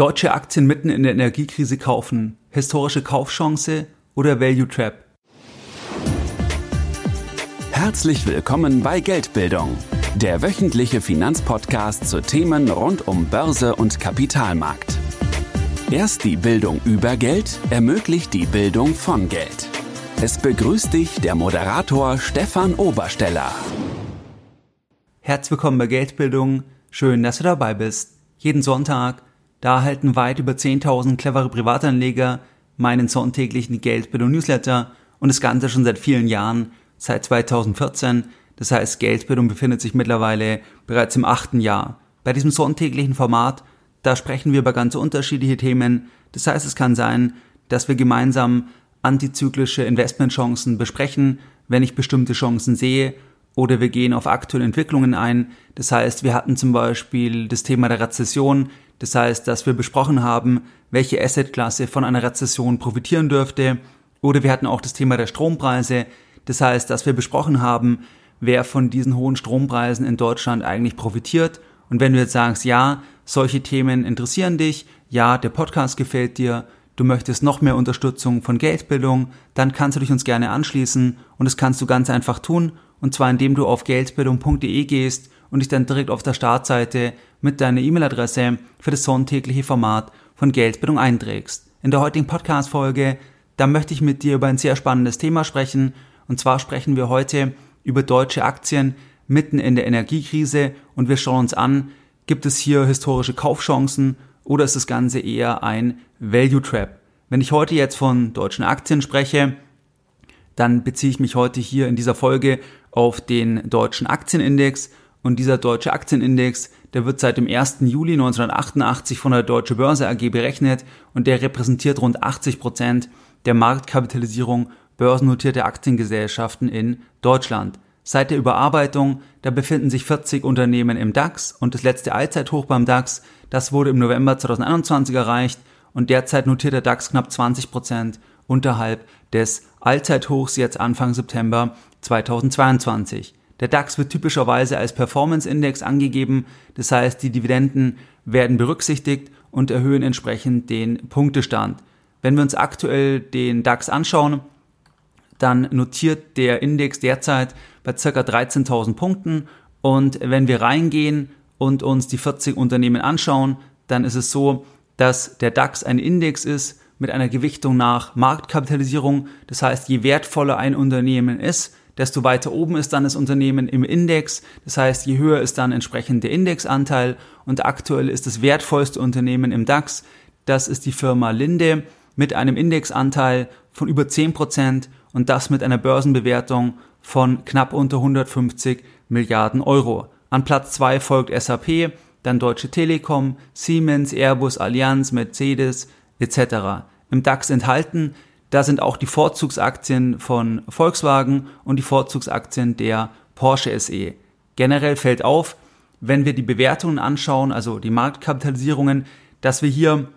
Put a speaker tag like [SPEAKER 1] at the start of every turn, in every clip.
[SPEAKER 1] Deutsche Aktien mitten in der Energiekrise kaufen. Historische Kaufchance oder Value Trap?
[SPEAKER 2] Herzlich willkommen bei Geldbildung, der wöchentliche Finanzpodcast zu Themen rund um Börse und Kapitalmarkt. Erst die Bildung über Geld ermöglicht die Bildung von Geld. Es begrüßt dich der Moderator Stefan Obersteller.
[SPEAKER 1] Herzlich willkommen bei Geldbildung. Schön, dass du dabei bist. Jeden Sonntag da erhalten weit über 10.000 clevere Privatanleger meinen sonntäglichen Geldbildung Newsletter und das Ganze schon seit vielen Jahren, seit 2014. Das heißt, Geldbildung befindet sich mittlerweile bereits im achten Jahr. Bei diesem sonntäglichen Format, da sprechen wir über ganz unterschiedliche Themen. Das heißt, es kann sein, dass wir gemeinsam antizyklische Investmentchancen besprechen, wenn ich bestimmte Chancen sehe, oder wir gehen auf aktuelle Entwicklungen ein. Das heißt, wir hatten zum Beispiel das Thema der Rezession, das heißt, dass wir besprochen haben, welche Assetklasse von einer Rezession profitieren dürfte. Oder wir hatten auch das Thema der Strompreise. Das heißt, dass wir besprochen haben, wer von diesen hohen Strompreisen in Deutschland eigentlich profitiert. Und wenn du jetzt sagst, ja, solche Themen interessieren dich, ja, der Podcast gefällt dir, du möchtest noch mehr Unterstützung von Geldbildung, dann kannst du dich uns gerne anschließen und das kannst du ganz einfach tun. Und zwar indem du auf geldbildung.de gehst und dich dann direkt auf der Startseite mit deiner E-Mail-Adresse für das sonntägliche Format von Geldbildung einträgst. In der heutigen Podcast-Folge, da möchte ich mit dir über ein sehr spannendes Thema sprechen. Und zwar sprechen wir heute über deutsche Aktien mitten in der Energiekrise und wir schauen uns an, gibt es hier historische Kaufchancen oder ist das Ganze eher ein Value Trap? Wenn ich heute jetzt von deutschen Aktien spreche, dann beziehe ich mich heute hier in dieser Folge auf den deutschen Aktienindex und dieser deutsche Aktienindex, der wird seit dem 1. Juli 1988 von der Deutsche Börse AG berechnet und der repräsentiert rund 80 Prozent der Marktkapitalisierung börsennotierter Aktiengesellschaften in Deutschland. Seit der Überarbeitung, da befinden sich 40 Unternehmen im DAX und das letzte Allzeithoch beim DAX, das wurde im November 2021 erreicht und derzeit notiert der DAX knapp 20 Prozent unterhalb des Allzeithochs jetzt Anfang September 2022. Der DAX wird typischerweise als Performance Index angegeben, das heißt, die Dividenden werden berücksichtigt und erhöhen entsprechend den Punktestand. Wenn wir uns aktuell den DAX anschauen, dann notiert der Index derzeit bei ca. 13.000 Punkten und wenn wir reingehen und uns die 40 Unternehmen anschauen, dann ist es so, dass der DAX ein Index ist mit einer Gewichtung nach Marktkapitalisierung. Das heißt, je wertvoller ein Unternehmen ist, desto weiter oben ist dann das Unternehmen im Index. Das heißt, je höher ist dann entsprechend der Indexanteil und aktuell ist das wertvollste Unternehmen im DAX. Das ist die Firma Linde mit einem Indexanteil von über 10% und das mit einer Börsenbewertung von knapp unter 150 Milliarden Euro. An Platz 2 folgt SAP, dann Deutsche Telekom, Siemens, Airbus, Allianz, Mercedes etc. Im DAX enthalten da sind auch die Vorzugsaktien von Volkswagen und die Vorzugsaktien der Porsche SE. Generell fällt auf, wenn wir die Bewertungen anschauen, also die Marktkapitalisierungen, dass wir hier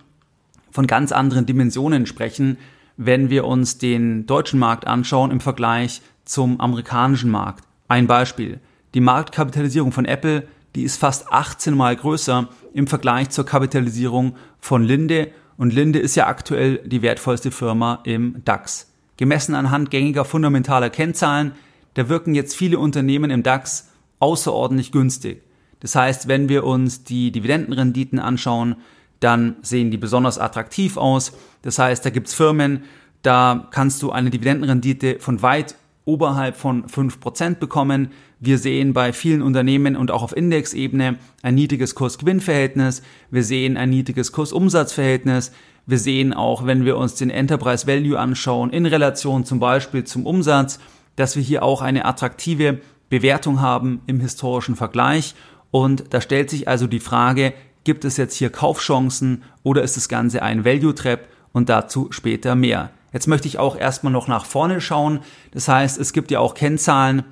[SPEAKER 1] von ganz anderen Dimensionen sprechen, wenn wir uns den deutschen Markt anschauen im Vergleich zum amerikanischen Markt. Ein Beispiel. Die Marktkapitalisierung von Apple, die ist fast 18 mal größer im Vergleich zur Kapitalisierung von Linde und Linde ist ja aktuell die wertvollste Firma im DAX. Gemessen anhand gängiger fundamentaler Kennzahlen, da wirken jetzt viele Unternehmen im DAX außerordentlich günstig. Das heißt, wenn wir uns die Dividendenrenditen anschauen, dann sehen die besonders attraktiv aus. Das heißt, da gibt's Firmen, da kannst du eine Dividendenrendite von weit oberhalb von 5% bekommen. Wir sehen bei vielen Unternehmen und auch auf Indexebene ein niedriges Kurs-Gewinn-Verhältnis. Wir sehen ein niedriges Kurs-Umsatz-Verhältnis. Wir sehen auch, wenn wir uns den Enterprise Value anschauen, in Relation zum Beispiel zum Umsatz, dass wir hier auch eine attraktive Bewertung haben im historischen Vergleich. Und da stellt sich also die Frage, gibt es jetzt hier Kaufchancen oder ist das Ganze ein Value Trap? Und dazu später mehr. Jetzt möchte ich auch erstmal noch nach vorne schauen. Das heißt, es gibt ja auch Kennzahlen,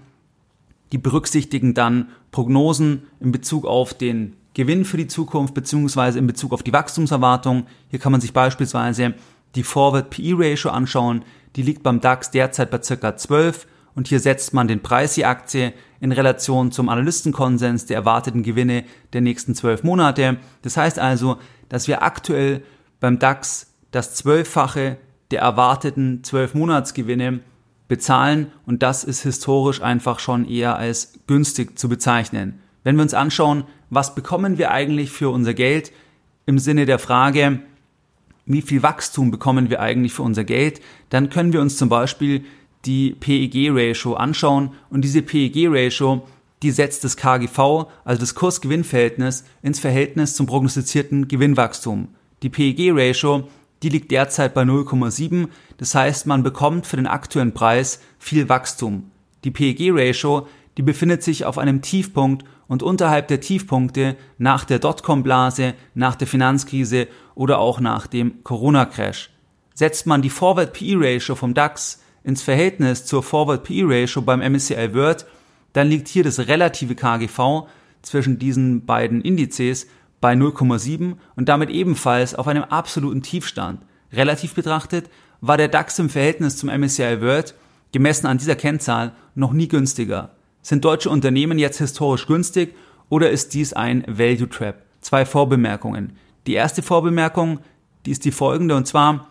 [SPEAKER 1] die berücksichtigen dann Prognosen in Bezug auf den Gewinn für die Zukunft beziehungsweise in Bezug auf die Wachstumserwartung. Hier kann man sich beispielsweise die Forward PE Ratio anschauen. Die liegt beim DAX derzeit bei circa 12 und hier setzt man den Preis je Aktie in Relation zum Analystenkonsens der erwarteten Gewinne der nächsten zwölf Monate. Das heißt also, dass wir aktuell beim DAX das Zwölffache der erwarteten zwölf Monatsgewinne bezahlen und das ist historisch einfach schon eher als günstig zu bezeichnen. Wenn wir uns anschauen, was bekommen wir eigentlich für unser Geld im Sinne der Frage, wie viel Wachstum bekommen wir eigentlich für unser Geld, dann können wir uns zum Beispiel die PEG-Ratio anschauen und diese PEG-Ratio, die setzt das KGV, also das Kurs-Gewinn-Verhältnis, ins Verhältnis zum prognostizierten Gewinnwachstum. Die PEG-Ratio, die liegt derzeit bei 0,7, das heißt, man bekommt für den aktuellen Preis viel Wachstum. Die PEG-Ratio, die befindet sich auf einem Tiefpunkt und unterhalb der Tiefpunkte nach der Dotcom-Blase, nach der Finanzkrise oder auch nach dem Corona-Crash. Setzt man die Forward PE Ratio vom DAX ins Verhältnis zur Forward PE Ratio beim MSCI World, dann liegt hier das relative KGV zwischen diesen beiden Indizes bei 0,7 und damit ebenfalls auf einem absoluten Tiefstand. Relativ betrachtet war der DAX im Verhältnis zum MSCI World gemessen an dieser Kennzahl noch nie günstiger. Sind deutsche Unternehmen jetzt historisch günstig oder ist dies ein Value Trap? Zwei Vorbemerkungen. Die erste Vorbemerkung, die ist die folgende und zwar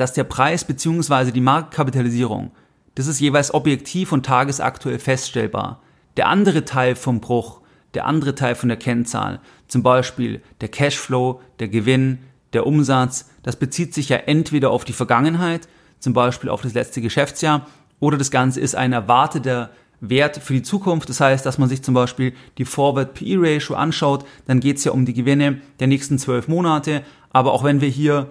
[SPEAKER 1] dass der Preis bzw. die Marktkapitalisierung, das ist jeweils objektiv und tagesaktuell feststellbar. Der andere Teil vom Bruch, der andere Teil von der Kennzahl, zum Beispiel der Cashflow, der Gewinn, der Umsatz, das bezieht sich ja entweder auf die Vergangenheit, zum Beispiel auf das letzte Geschäftsjahr, oder das Ganze ist ein erwarteter Wert für die Zukunft. Das heißt, dass man sich zum Beispiel die Forward PE Ratio anschaut, dann geht es ja um die Gewinne der nächsten zwölf Monate. Aber auch wenn wir hier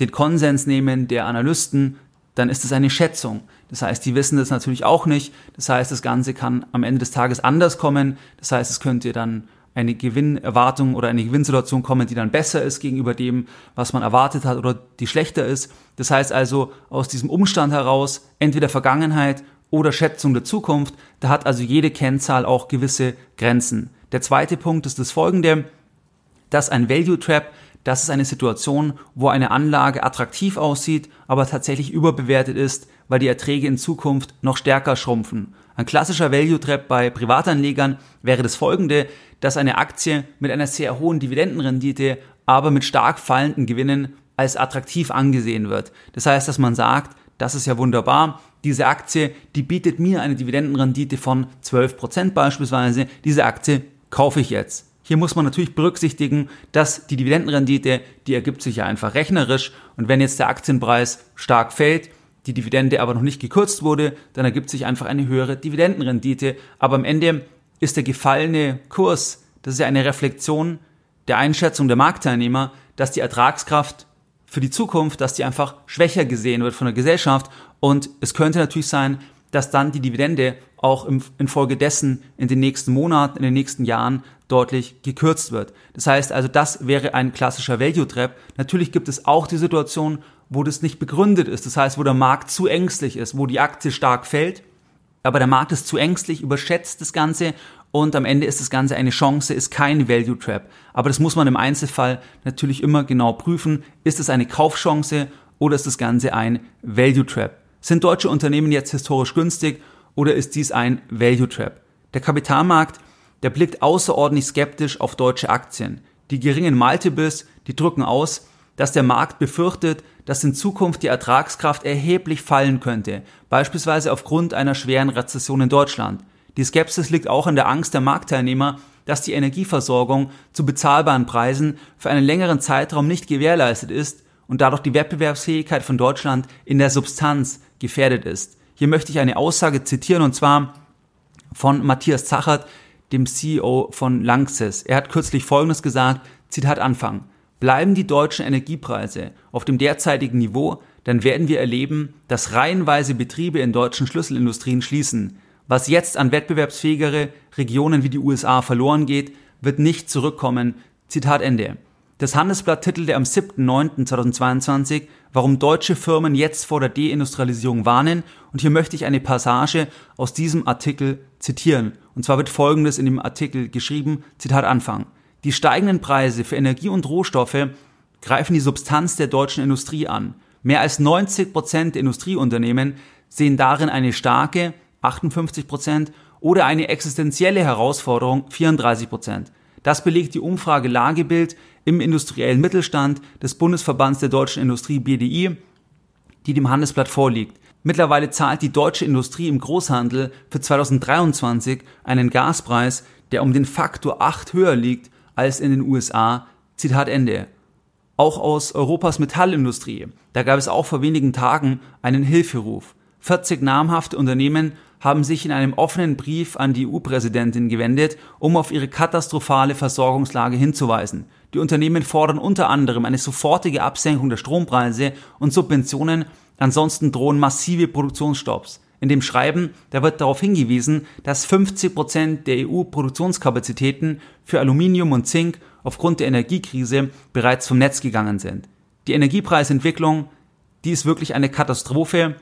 [SPEAKER 1] den Konsens nehmen der Analysten, dann ist es eine Schätzung. Das heißt, die wissen das natürlich auch nicht. Das heißt, das Ganze kann am Ende des Tages anders kommen. Das heißt, es könnte dann eine Gewinnerwartung oder eine Gewinnsituation kommen, die dann besser ist gegenüber dem, was man erwartet hat oder die schlechter ist. Das heißt also, aus diesem Umstand heraus, entweder Vergangenheit oder Schätzung der Zukunft, da hat also jede Kennzahl auch gewisse Grenzen. Der zweite Punkt ist das folgende, dass ein Value Trap das ist eine Situation, wo eine Anlage attraktiv aussieht, aber tatsächlich überbewertet ist, weil die Erträge in Zukunft noch stärker schrumpfen. Ein klassischer Value Trap bei Privatanlegern wäre das folgende, dass eine Aktie mit einer sehr hohen Dividendenrendite, aber mit stark fallenden Gewinnen als attraktiv angesehen wird. Das heißt, dass man sagt, das ist ja wunderbar, diese Aktie, die bietet mir eine Dividendenrendite von 12% beispielsweise, diese Aktie kaufe ich jetzt. Hier muss man natürlich berücksichtigen, dass die Dividendenrendite, die ergibt sich ja einfach rechnerisch und wenn jetzt der Aktienpreis stark fällt, die Dividende aber noch nicht gekürzt wurde, dann ergibt sich einfach eine höhere Dividendenrendite. Aber am Ende ist der gefallene Kurs, das ist ja eine Reflexion der Einschätzung der Marktteilnehmer, dass die Ertragskraft für die Zukunft, dass die einfach schwächer gesehen wird von der Gesellschaft. Und es könnte natürlich sein, dass dann die Dividende auch im, infolgedessen in den nächsten Monaten, in den nächsten Jahren deutlich gekürzt wird. Das heißt also, das wäre ein klassischer Value Trap. Natürlich gibt es auch die Situation, wo das nicht begründet ist. Das heißt, wo der Markt zu ängstlich ist, wo die Aktie stark fällt, aber der Markt ist zu ängstlich, überschätzt das Ganze und am Ende ist das Ganze eine Chance, ist kein Value Trap. Aber das muss man im Einzelfall natürlich immer genau prüfen. Ist es eine Kaufchance oder ist das Ganze ein Value Trap? Sind deutsche Unternehmen jetzt historisch günstig oder ist dies ein Value Trap? Der Kapitalmarkt, der blickt außerordentlich skeptisch auf deutsche Aktien. Die geringen Multiples, die drücken aus, dass der Markt befürchtet, dass in Zukunft die Ertragskraft erheblich fallen könnte, beispielsweise aufgrund einer schweren Rezession in Deutschland. Die Skepsis liegt auch in der Angst der Marktteilnehmer, dass die Energieversorgung zu bezahlbaren Preisen für einen längeren Zeitraum nicht gewährleistet ist und dadurch die Wettbewerbsfähigkeit von Deutschland in der Substanz gefährdet ist. Hier möchte ich eine Aussage zitieren und zwar von Matthias Zachert, dem CEO von Lanxess. Er hat kürzlich Folgendes gesagt, Zitat Anfang. Bleiben die deutschen Energiepreise auf dem derzeitigen Niveau, dann werden wir erleben, dass reihenweise Betriebe in deutschen Schlüsselindustrien schließen. Was jetzt an wettbewerbsfähigere Regionen wie die USA verloren geht, wird nicht zurückkommen. Zitat Ende. Das Handelsblatt titelte am 7.9.2022, warum deutsche Firmen jetzt vor der Deindustrialisierung warnen. Und hier möchte ich eine Passage aus diesem Artikel zitieren. Und zwar wird Folgendes in dem Artikel geschrieben, Zitat Anfang. Die steigenden Preise für Energie und Rohstoffe greifen die Substanz der deutschen Industrie an. Mehr als 90 Prozent der Industrieunternehmen sehen darin eine starke 58 Prozent oder eine existenzielle Herausforderung 34 Prozent. Das belegt die Umfrage Lagebild im industriellen Mittelstand des Bundesverbands der deutschen Industrie BDI, die dem Handelsblatt vorliegt. Mittlerweile zahlt die deutsche Industrie im Großhandel für 2023 einen Gaspreis, der um den Faktor 8 höher liegt als in den USA. Zitat Ende. Auch aus Europas Metallindustrie. Da gab es auch vor wenigen Tagen einen Hilferuf. 40 namhafte Unternehmen haben sich in einem offenen Brief an die EU-Präsidentin gewendet, um auf ihre katastrophale Versorgungslage hinzuweisen. Die Unternehmen fordern unter anderem eine sofortige Absenkung der Strompreise und Subventionen, ansonsten drohen massive Produktionsstopps. In dem Schreiben, da wird darauf hingewiesen, dass 50 Prozent der EU-Produktionskapazitäten für Aluminium und Zink aufgrund der Energiekrise bereits vom Netz gegangen sind. Die Energiepreisentwicklung, die ist wirklich eine Katastrophe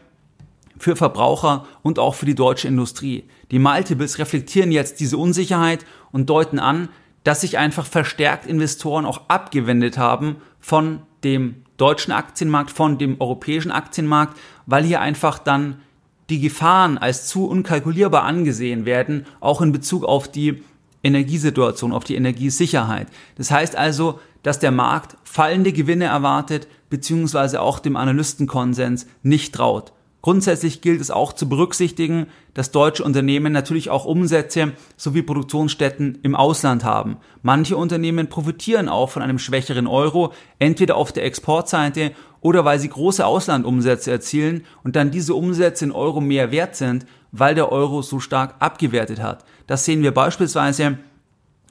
[SPEAKER 1] für Verbraucher und auch für die deutsche Industrie. Die Multiples reflektieren jetzt diese Unsicherheit und deuten an, dass sich einfach verstärkt Investoren auch abgewendet haben von dem deutschen Aktienmarkt, von dem europäischen Aktienmarkt, weil hier einfach dann die Gefahren als zu unkalkulierbar angesehen werden, auch in Bezug auf die Energiesituation, auf die Energiesicherheit. Das heißt also, dass der Markt fallende Gewinne erwartet, beziehungsweise auch dem Analystenkonsens nicht traut. Grundsätzlich gilt es auch zu berücksichtigen, dass deutsche Unternehmen natürlich auch Umsätze sowie Produktionsstätten im Ausland haben. Manche Unternehmen profitieren auch von einem schwächeren Euro, entweder auf der Exportseite oder weil sie große Auslandumsätze erzielen und dann diese Umsätze in Euro mehr wert sind, weil der Euro so stark abgewertet hat. Das sehen wir beispielsweise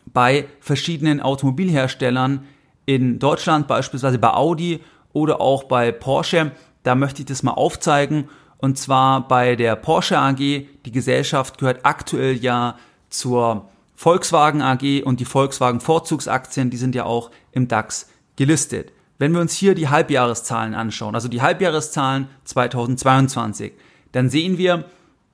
[SPEAKER 1] bei verschiedenen Automobilherstellern in Deutschland, beispielsweise bei Audi oder auch bei Porsche. Da möchte ich das mal aufzeigen. Und zwar bei der Porsche AG. Die Gesellschaft gehört aktuell ja zur Volkswagen AG und die Volkswagen Vorzugsaktien, die sind ja auch im DAX gelistet. Wenn wir uns hier die Halbjahreszahlen anschauen, also die Halbjahreszahlen 2022, dann sehen wir,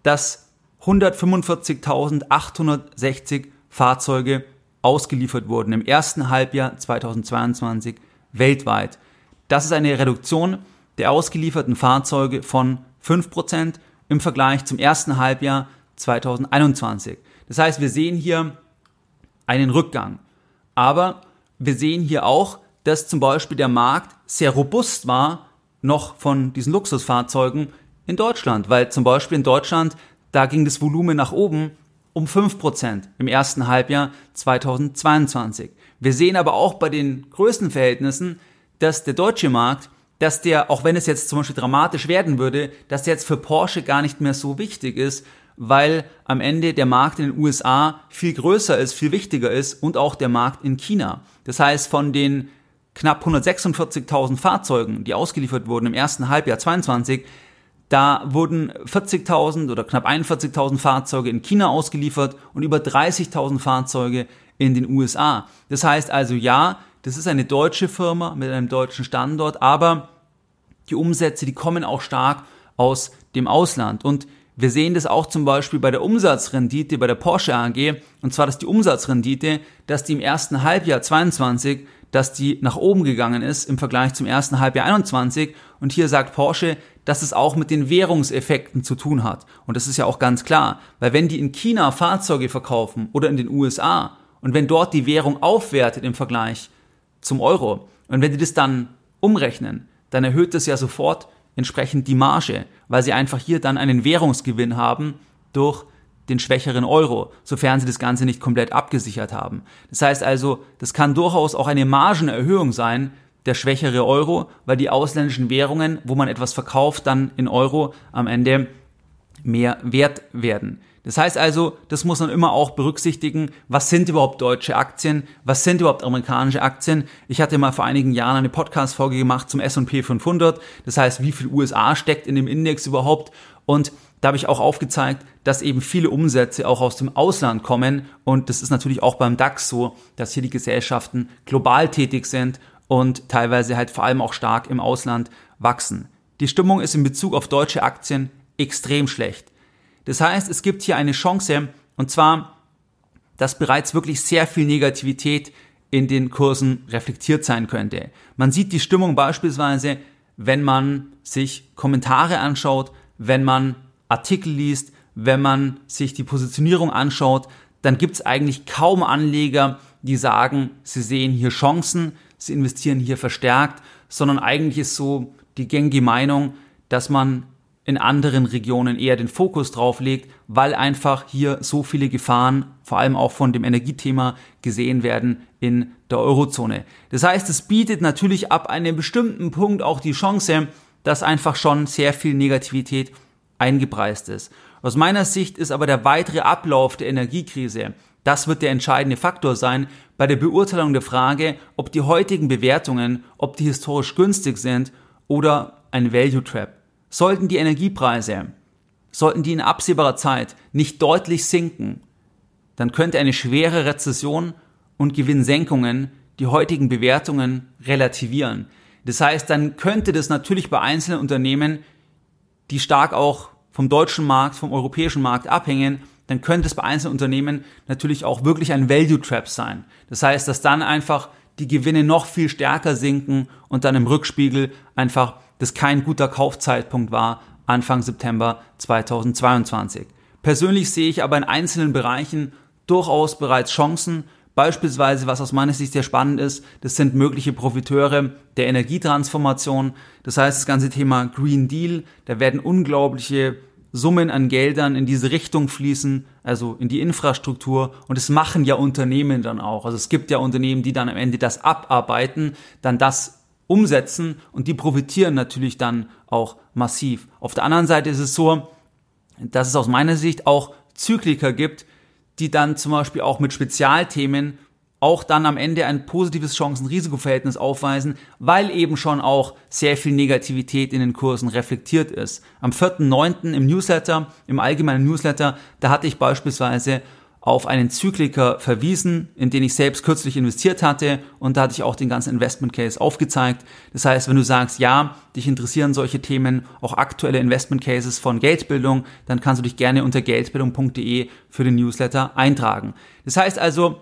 [SPEAKER 1] dass 145.860 Fahrzeuge ausgeliefert wurden im ersten Halbjahr 2022 weltweit. Das ist eine Reduktion der ausgelieferten Fahrzeuge von 5% im Vergleich zum ersten Halbjahr 2021. Das heißt, wir sehen hier einen Rückgang. Aber wir sehen hier auch, dass zum Beispiel der Markt sehr robust war, noch von diesen Luxusfahrzeugen in Deutschland, weil zum Beispiel in Deutschland, da ging das Volumen nach oben um 5% im ersten Halbjahr 2022. Wir sehen aber auch bei den Größenverhältnissen, dass der deutsche Markt dass der, auch wenn es jetzt zum Beispiel dramatisch werden würde, dass der jetzt für Porsche gar nicht mehr so wichtig ist, weil am Ende der Markt in den USA viel größer ist, viel wichtiger ist und auch der Markt in China. Das heißt, von den knapp 146.000 Fahrzeugen, die ausgeliefert wurden im ersten Halbjahr 22, da wurden 40.000 oder knapp 41.000 Fahrzeuge in China ausgeliefert und über 30.000 Fahrzeuge in den USA. Das heißt also ja, das ist eine deutsche Firma mit einem deutschen Standort, aber die Umsätze, die kommen auch stark aus dem Ausland. Und wir sehen das auch zum Beispiel bei der Umsatzrendite bei der Porsche AG. Und zwar, dass die Umsatzrendite, dass die im ersten Halbjahr 22, dass die nach oben gegangen ist im Vergleich zum ersten Halbjahr 21. Und hier sagt Porsche, dass es auch mit den Währungseffekten zu tun hat. Und das ist ja auch ganz klar, weil wenn die in China Fahrzeuge verkaufen oder in den USA und wenn dort die Währung aufwertet im Vergleich zum Euro. Und wenn die das dann umrechnen, dann erhöht das ja sofort entsprechend die Marge, weil sie einfach hier dann einen Währungsgewinn haben durch den schwächeren Euro, sofern sie das Ganze nicht komplett abgesichert haben. Das heißt also, das kann durchaus auch eine Margenerhöhung sein, der schwächere Euro, weil die ausländischen Währungen, wo man etwas verkauft, dann in Euro am Ende mehr wert werden. Das heißt also, das muss man immer auch berücksichtigen, was sind überhaupt deutsche Aktien, was sind überhaupt amerikanische Aktien. Ich hatte mal vor einigen Jahren eine Podcast-Folge gemacht zum S&P 500, das heißt, wie viel USA steckt in dem Index überhaupt und da habe ich auch aufgezeigt, dass eben viele Umsätze auch aus dem Ausland kommen und das ist natürlich auch beim DAX so, dass hier die Gesellschaften global tätig sind und teilweise halt vor allem auch stark im Ausland wachsen. Die Stimmung ist in Bezug auf deutsche Aktien extrem schlecht. Das heißt, es gibt hier eine Chance, und zwar, dass bereits wirklich sehr viel Negativität in den Kursen reflektiert sein könnte. Man sieht die Stimmung beispielsweise, wenn man sich Kommentare anschaut wenn man Artikel liest, wenn man sich die Positionierung anschaut, dann gibt es eigentlich kaum Anleger, die sagen, sie sehen hier Chancen, sie investieren hier verstärkt, sondern eigentlich ist so die gängige Meinung, dass man in anderen Regionen eher den Fokus drauf legt, weil einfach hier so viele Gefahren, vor allem auch von dem Energiethema, gesehen werden in der Eurozone. Das heißt, es bietet natürlich ab einem bestimmten Punkt auch die Chance, dass einfach schon sehr viel Negativität eingepreist ist. Aus meiner Sicht ist aber der weitere Ablauf der Energiekrise, das wird der entscheidende Faktor sein bei der Beurteilung der Frage, ob die heutigen Bewertungen, ob die historisch günstig sind oder ein Value Trap. Sollten die Energiepreise, sollten die in absehbarer Zeit nicht deutlich sinken, dann könnte eine schwere Rezession und Gewinnsenkungen die heutigen Bewertungen relativieren. Das heißt, dann könnte das natürlich bei einzelnen Unternehmen, die stark auch vom deutschen Markt, vom europäischen Markt abhängen, dann könnte es bei einzelnen Unternehmen natürlich auch wirklich ein Value Trap sein. Das heißt, dass dann einfach die Gewinne noch viel stärker sinken und dann im Rückspiegel einfach das kein guter Kaufzeitpunkt war, Anfang September 2022. Persönlich sehe ich aber in einzelnen Bereichen durchaus bereits Chancen. Beispielsweise, was aus meiner Sicht sehr spannend ist, das sind mögliche Profiteure der Energietransformation. Das heißt, das ganze Thema Green Deal, da werden unglaubliche Summen an Geldern in diese Richtung fließen, also in die Infrastruktur. Und es machen ja Unternehmen dann auch. Also es gibt ja Unternehmen, die dann am Ende das abarbeiten, dann das umsetzen und die profitieren natürlich dann auch massiv. Auf der anderen Seite ist es so, dass es aus meiner Sicht auch Zykliker gibt, die dann zum Beispiel auch mit Spezialthemen auch dann am Ende ein positives Chancen-Risiko-Verhältnis aufweisen, weil eben schon auch sehr viel Negativität in den Kursen reflektiert ist. Am 4.9. im Newsletter, im allgemeinen Newsletter, da hatte ich beispielsweise auf einen Zykliker verwiesen, in den ich selbst kürzlich investiert hatte und da hatte ich auch den ganzen Investment Case aufgezeigt. Das heißt, wenn du sagst, ja, dich interessieren solche Themen, auch aktuelle Investment Cases von Geldbildung, dann kannst du dich gerne unter geldbildung.de für den Newsletter eintragen. Das heißt also,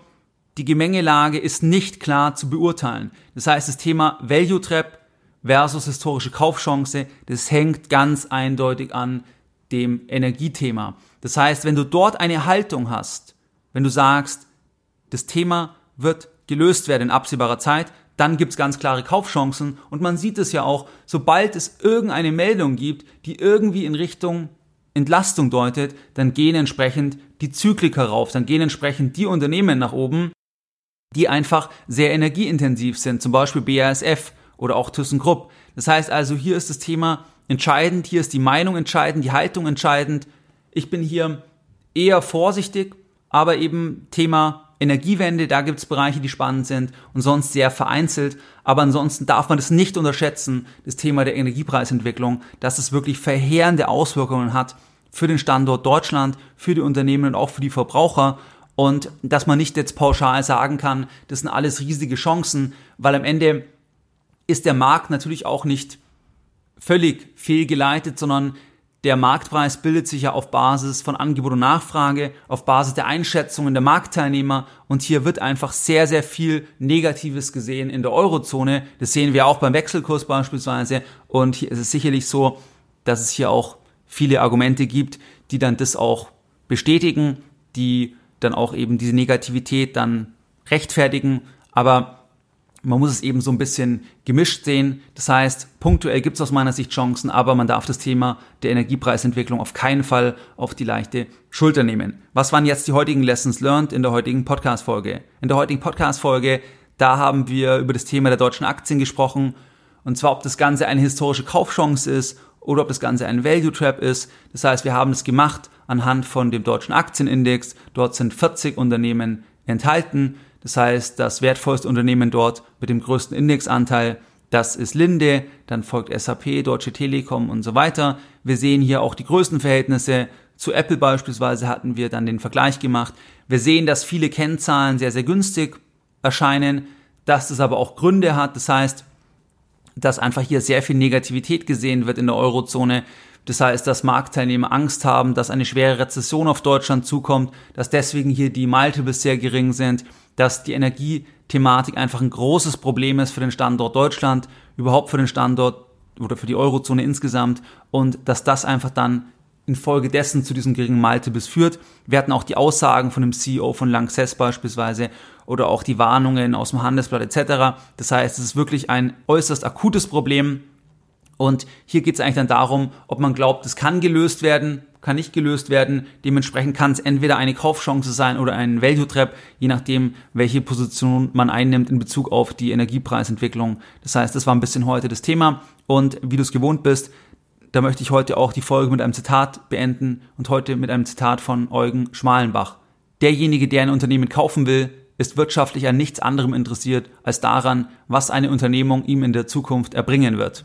[SPEAKER 1] die Gemengelage ist nicht klar zu beurteilen. Das heißt, das Thema Value Trap versus historische Kaufchance, das hängt ganz eindeutig an dem Energiethema. Das heißt, wenn du dort eine Haltung hast, wenn du sagst, das Thema wird gelöst werden in absehbarer Zeit, dann gibt's ganz klare Kaufchancen und man sieht es ja auch, sobald es irgendeine Meldung gibt, die irgendwie in Richtung Entlastung deutet, dann gehen entsprechend die Zykliker rauf, dann gehen entsprechend die Unternehmen nach oben, die einfach sehr energieintensiv sind, zum Beispiel BASF oder auch ThyssenKrupp. Das heißt also, hier ist das Thema entscheidend, hier ist die Meinung entscheidend, die Haltung entscheidend. Ich bin hier eher vorsichtig, aber eben Thema Energiewende, da gibt es Bereiche, die spannend sind und sonst sehr vereinzelt. Aber ansonsten darf man das nicht unterschätzen, das Thema der Energiepreisentwicklung, dass es wirklich verheerende Auswirkungen hat für den Standort Deutschland, für die Unternehmen und auch für die Verbraucher. Und dass man nicht jetzt pauschal sagen kann, das sind alles riesige Chancen, weil am Ende ist der Markt natürlich auch nicht völlig fehlgeleitet, sondern der Marktpreis bildet sich ja auf Basis von Angebot und Nachfrage, auf Basis der Einschätzungen der Marktteilnehmer und hier wird einfach sehr, sehr viel Negatives gesehen in der Eurozone. Das sehen wir auch beim Wechselkurs beispielsweise und hier ist es sicherlich so, dass es hier auch viele Argumente gibt, die dann das auch bestätigen, die dann auch eben diese Negativität dann rechtfertigen. Aber man muss es eben so ein bisschen gemischt sehen. Das heißt, punktuell gibt es aus meiner Sicht Chancen, aber man darf das Thema der Energiepreisentwicklung auf keinen Fall auf die leichte Schulter nehmen. Was waren jetzt die heutigen Lessons learned in der heutigen Podcast-Folge? In der heutigen Podcast-Folge, da haben wir über das Thema der deutschen Aktien gesprochen. Und zwar, ob das Ganze eine historische Kaufchance ist oder ob das Ganze ein Value Trap ist. Das heißt, wir haben es gemacht anhand von dem deutschen Aktienindex. Dort sind 40 Unternehmen enthalten. Das heißt, das wertvollste Unternehmen dort mit dem größten Indexanteil, das ist Linde, dann folgt SAP, Deutsche Telekom und so weiter. Wir sehen hier auch die Größenverhältnisse. Zu Apple beispielsweise hatten wir dann den Vergleich gemacht. Wir sehen, dass viele Kennzahlen sehr, sehr günstig erscheinen, dass das aber auch Gründe hat. Das heißt, dass einfach hier sehr viel Negativität gesehen wird in der Eurozone. Das heißt, dass Marktteilnehmer Angst haben, dass eine schwere Rezession auf Deutschland zukommt, dass deswegen hier die Multiples sehr gering sind, dass die Energiethematik einfach ein großes Problem ist für den Standort Deutschland, überhaupt für den Standort oder für die Eurozone insgesamt und dass das einfach dann infolgedessen zu diesem geringen Multiples führt. Wir hatten auch die Aussagen von dem CEO von Lanxess beispielsweise oder auch die Warnungen aus dem Handelsblatt etc. Das heißt, es ist wirklich ein äußerst akutes Problem und hier geht es eigentlich dann darum, ob man glaubt, es kann gelöst werden, kann nicht gelöst werden. Dementsprechend kann es entweder eine Kaufchance sein oder ein Value Trap, je nachdem, welche Position man einnimmt in Bezug auf die Energiepreisentwicklung. Das heißt, das war ein bisschen heute das Thema. Und wie du es gewohnt bist, da möchte ich heute auch die Folge mit einem Zitat beenden und heute mit einem Zitat von Eugen Schmalenbach. Derjenige, der ein Unternehmen kaufen will, ist wirtschaftlich an nichts anderem interessiert als daran, was eine Unternehmung ihm in der Zukunft erbringen wird.